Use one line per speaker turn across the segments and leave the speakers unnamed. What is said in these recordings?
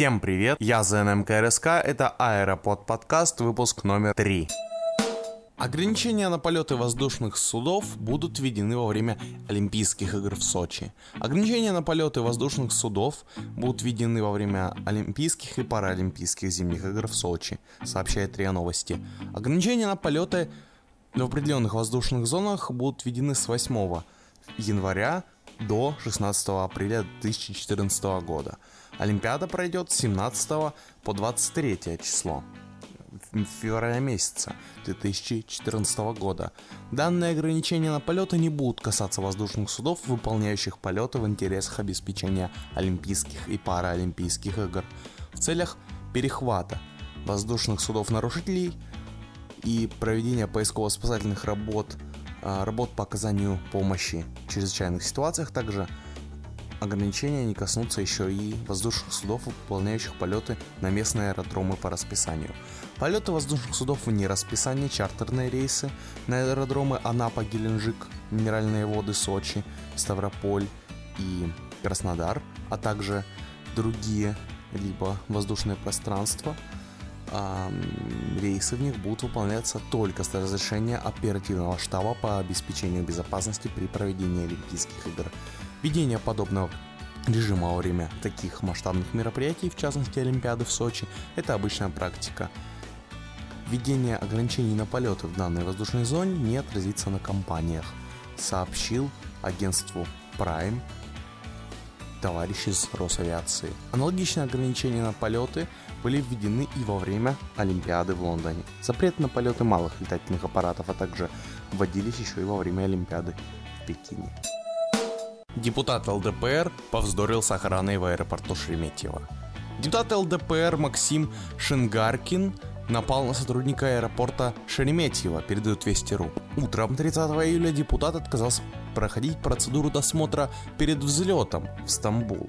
Всем привет, я ЗНМКРСК, это Аэропод подкаст, выпуск номер 3. Ограничения на полеты воздушных судов будут введены во время Олимпийских игр в Сочи. Ограничения на полеты воздушных судов будут введены во время Олимпийских и Паралимпийских зимних игр в Сочи, сообщает РИА Новости. Ограничения на полеты в определенных воздушных зонах будут введены с 8 января до 16 апреля 2014 года. Олимпиада пройдет с 17 по 23 число февраля месяца 2014 года. Данные ограничения на полеты не будут касаться воздушных судов, выполняющих полеты в интересах обеспечения Олимпийских и Паралимпийских игр в целях перехвата воздушных судов-нарушителей и проведения поисково-спасательных работ, а, работ по оказанию помощи в чрезвычайных ситуациях, также ограничения не коснутся еще и воздушных судов, выполняющих полеты на местные аэродромы по расписанию. Полеты воздушных судов вне расписания, чартерные рейсы на аэродромы Анапа, Геленджик, Минеральные воды Сочи, Ставрополь и Краснодар, а также другие либо воздушные пространства, рейсы в них будут выполняться только с разрешения оперативного штаба по обеспечению безопасности при проведении Олимпийских игр. Введение подобного режима во время таких масштабных мероприятий, в частности Олимпиады в Сочи, это обычная практика. Введение ограничений на полеты в данной воздушной зоне не отразится на компаниях, сообщил агентству Prime товарищ из Росавиации. Аналогичные ограничения на полеты были введены и во время Олимпиады в Лондоне. Запрет на полеты малых летательных аппаратов, а также вводились еще и во время Олимпиады в Пекине. Депутат ЛДПР повздорил с охраной в аэропорту Шереметьево. Депутат ЛДПР Максим Шингаркин напал на сотрудника аэропорта Шереметьево, передают Вести.ру. Утром 30 июля депутат отказался проходить процедуру досмотра перед взлетом в Стамбул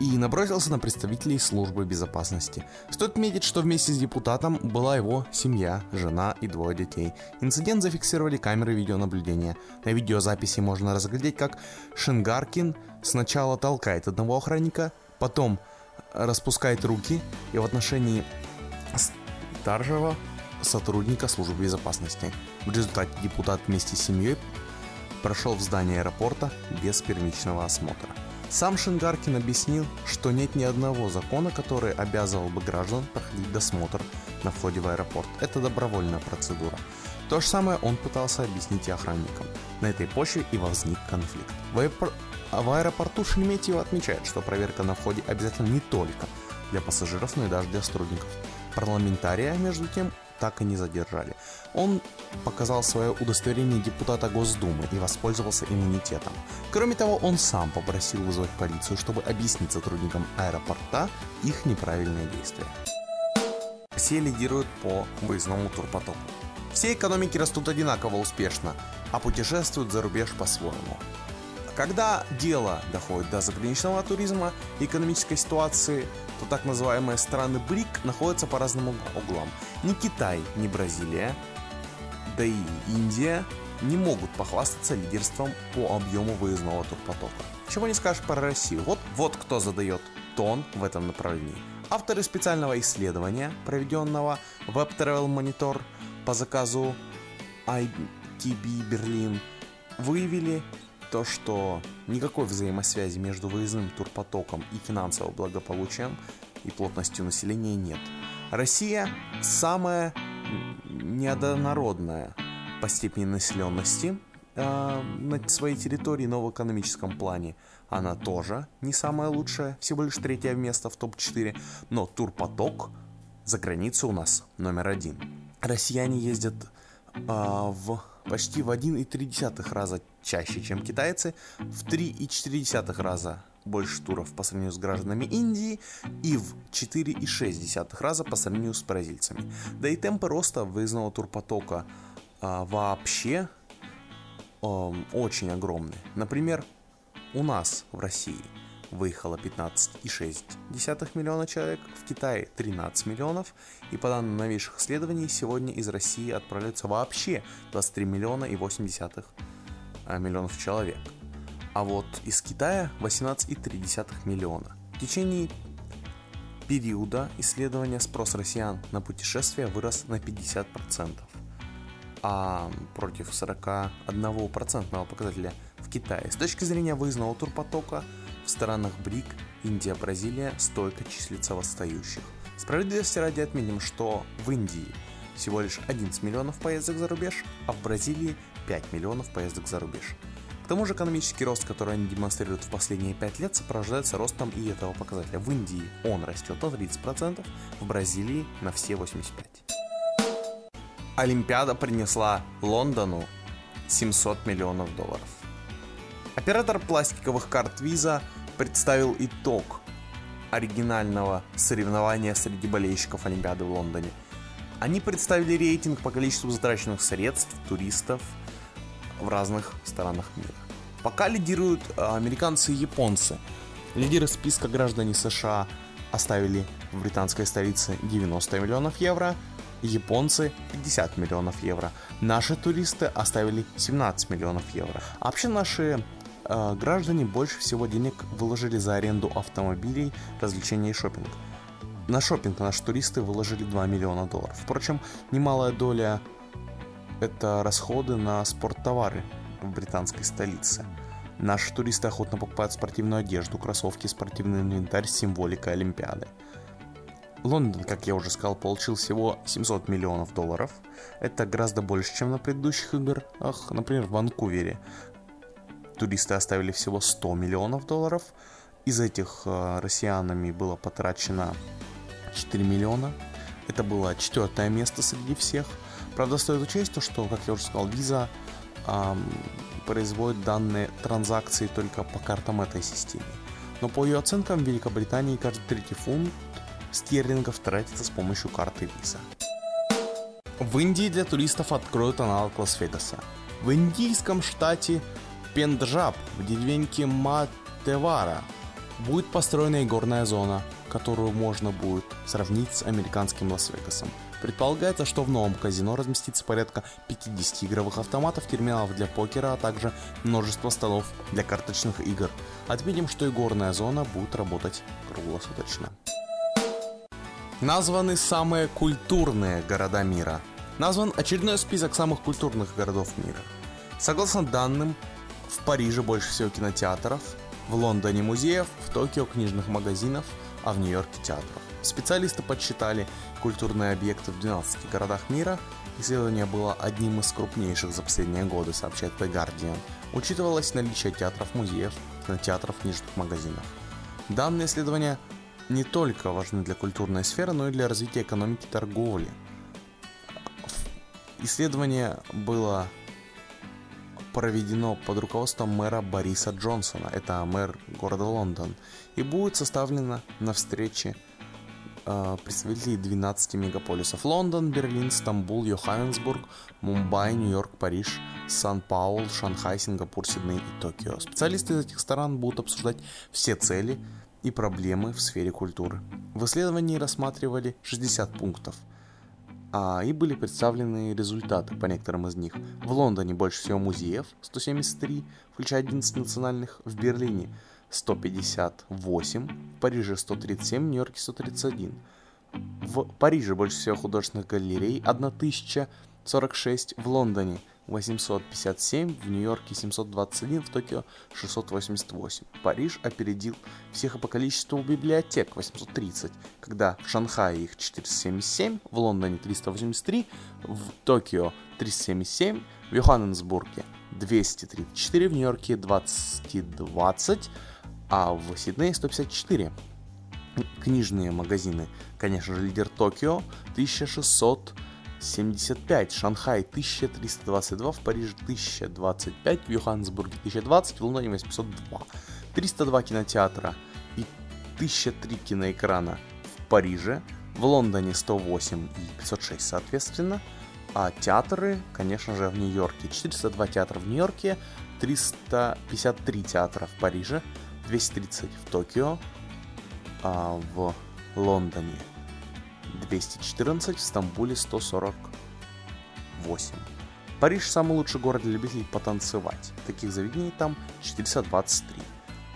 и набросился на представителей службы безопасности. Стоит отметить, что вместе с депутатом была его семья, жена и двое детей. Инцидент зафиксировали камеры видеонаблюдения. На видеозаписи можно разглядеть, как Шингаркин сначала толкает одного охранника, потом распускает руки и в отношении старшего сотрудника службы безопасности. В результате депутат вместе с семьей прошел в здание аэропорта без первичного осмотра. Сам Шингаркин объяснил, что нет ни одного закона, который обязывал бы граждан проходить досмотр на входе в аэропорт. Это добровольная процедура. То же самое он пытался объяснить и охранникам. На этой почве и возник конфликт. В, в аэропорту Шереметьево отмечает, что проверка на входе обязательно не только для пассажиров, но и даже для сотрудников. Парламентария, между тем, так и не задержали. Он показал свое удостоверение депутата Госдумы и воспользовался иммунитетом. Кроме того, он сам попросил вызвать полицию, чтобы объяснить сотрудникам аэропорта их неправильные действия. Все лидируют по выездному турпотоку. Все экономики растут одинаково успешно, а путешествуют за рубеж по-своему. Когда дело доходит до заграничного туризма и экономической ситуации, то так называемые страны БРИК находятся по разным углам. Ни Китай, ни Бразилия, да и Индия не могут похвастаться лидерством по объему выездного турпотока. Чего не скажешь про Россию. Вот, вот кто задает тон в этом направлении. Авторы специального исследования, проведенного Web Travel Monitor по заказу ITB Берлин, выявили то, что никакой взаимосвязи между выездным турпотоком и финансовым благополучием и плотностью населения нет. Россия самая неоднородная по степени населенности э, на своей территории, но в экономическом плане она тоже не самая лучшая, всего лишь третье место в топ-4, но турпоток за границу у нас номер один. Россияне ездят в почти в 1,3 раза чаще, чем китайцы, в 3,4 раза больше туров по сравнению с гражданами Индии и в 4,6 раза по сравнению с бразильцами. Да и темпы роста выездного турпотока а, вообще а, очень огромны. Например, у нас в России – выехало 15,6 миллиона человек, в Китае 13 миллионов, и по данным новейших исследований, сегодня из России отправляются вообще 23 миллиона и 8 а, миллионов человек. А вот из Китая 18,3 миллиона. В течение периода исследования спрос россиян на путешествия вырос на 50%, а против 41% показателя в Китае. С точки зрения выездного турпотока в странах БРИК Индия, Бразилия стойко числится в отстающих. Справедливости ради отметим, что в Индии всего лишь 11 миллионов поездок за рубеж, а в Бразилии 5 миллионов поездок за рубеж. К тому же экономический рост, который они демонстрируют в последние 5 лет, сопровождается ростом и этого показателя. В Индии он растет на 30%, в Бразилии на все 85%. Олимпиада принесла Лондону 700 миллионов долларов. Оператор пластиковых карт Visa представил итог оригинального соревнования среди болельщиков Олимпиады в Лондоне. Они представили рейтинг по количеству затраченных средств туристов в разных странах мира. Пока лидируют а, американцы и японцы. Лидеры списка граждане США оставили в британской столице 90 миллионов евро, японцы 50 миллионов евро. Наши туристы оставили 17 миллионов евро. А вообще наши э, граждане больше всего денег выложили за аренду автомобилей, развлечения и шопинг. На шопинг наши туристы выложили 2 миллиона долларов. Впрочем, немалая доля это расходы на спорттовары в британской столице. Наши туристы охотно покупают спортивную одежду, кроссовки, спортивный инвентарь с Олимпиады. Лондон, как я уже сказал, получил всего 700 миллионов долларов. Это гораздо больше, чем на предыдущих играх. Например, в Ванкувере туристы оставили всего 100 миллионов долларов. Из этих э, россиянами было потрачено 4 миллиона. Это было четвертое место среди всех. Правда, стоит учесть то, что, как я уже сказал, Visa эм, производит данные транзакции только по картам этой системы. Но по ее оценкам в Великобритании каждый третий фунт стерлингов тратится с помощью карты Visa. В Индии для туристов откроют аналог Лас-Вегаса. В индийском штате Пенджаб, в деревеньке Матевара, будет построена игорная зона, которую можно будет сравнить с американским Лас-Вегасом. Предполагается, что в новом казино разместится порядка 50 игровых автоматов, терминалов для покера, а также множество столов для карточных игр. Отметим, что игорная зона будет работать круглосуточно. Названы самые культурные города мира. Назван очередной список самых культурных городов мира. Согласно данным, в Париже больше всего кинотеатров, в Лондоне музеев, в Токио книжных магазинов, а в Нью-Йорке театров. Специалисты подсчитали культурные объекты в 12 городах мира. Исследование было одним из крупнейших за последние годы, сообщает The Guardian. Учитывалось наличие театров, музеев, кинотеатров, книжных магазинов. Данные исследования не только важны для культурной сферы, но и для развития экономики торговли. Исследование было проведено под руководством мэра Бориса Джонсона, это мэр города Лондон, и будет составлено на встрече э, представителей 12 мегаполисов Лондон, Берлин, Стамбул, Йоханнесбург, Мумбай, Нью-Йорк, Париж, Сан-Паул, Шанхай, Сингапур, Сидней и Токио. Специалисты из этих стран будут обсуждать все цели, и проблемы в сфере культуры. В исследовании рассматривали 60 пунктов, а, и были представлены результаты по некоторым из них. В Лондоне больше всего музеев, 173, включая 11 национальных, в Берлине 158, в Париже 137, в Нью-Йорке 131. В Париже больше всего художественных галерей, 1046, в Лондоне 857, в Нью-Йорке 721, в Токио 688. Париж опередил всех по количеству библиотек 830, когда в Шанхае их 477, в Лондоне 383, в Токио 377, в Йоханнесбурге 234, в Нью-Йорке 2020, а в Сиднее 154. Книжные магазины, конечно же, лидер Токио 1600 75, Шанхай 1322, в Париже 1025, в Йоханнесбурге 1020, в Лондоне 802. 302 кинотеатра и 1003 киноэкрана в Париже, в Лондоне 108 и 506 соответственно, а театры, конечно же, в Нью-Йорке. 402 театра в Нью-Йорке, 353 театра в Париже, 230 в Токио, а в Лондоне 214, в Стамбуле 148. Париж самый лучший город для любителей потанцевать. Таких заведений там 423.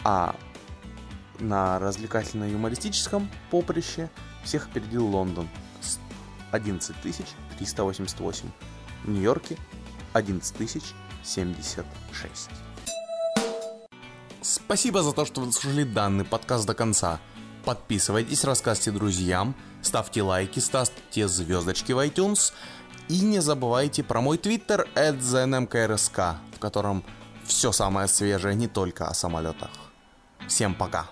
А на развлекательно-юмористическом поприще всех опередил Лондон с 11 388. В Нью-Йорке 11 076. Спасибо за то, что вы слушали данный подкаст до конца. Подписывайтесь, рассказывайте друзьям, ставьте лайки, ставьте звездочки в iTunes. И не забывайте про мой твиттер @znmkrsk, в котором все самое свежее не только о самолетах. Всем пока!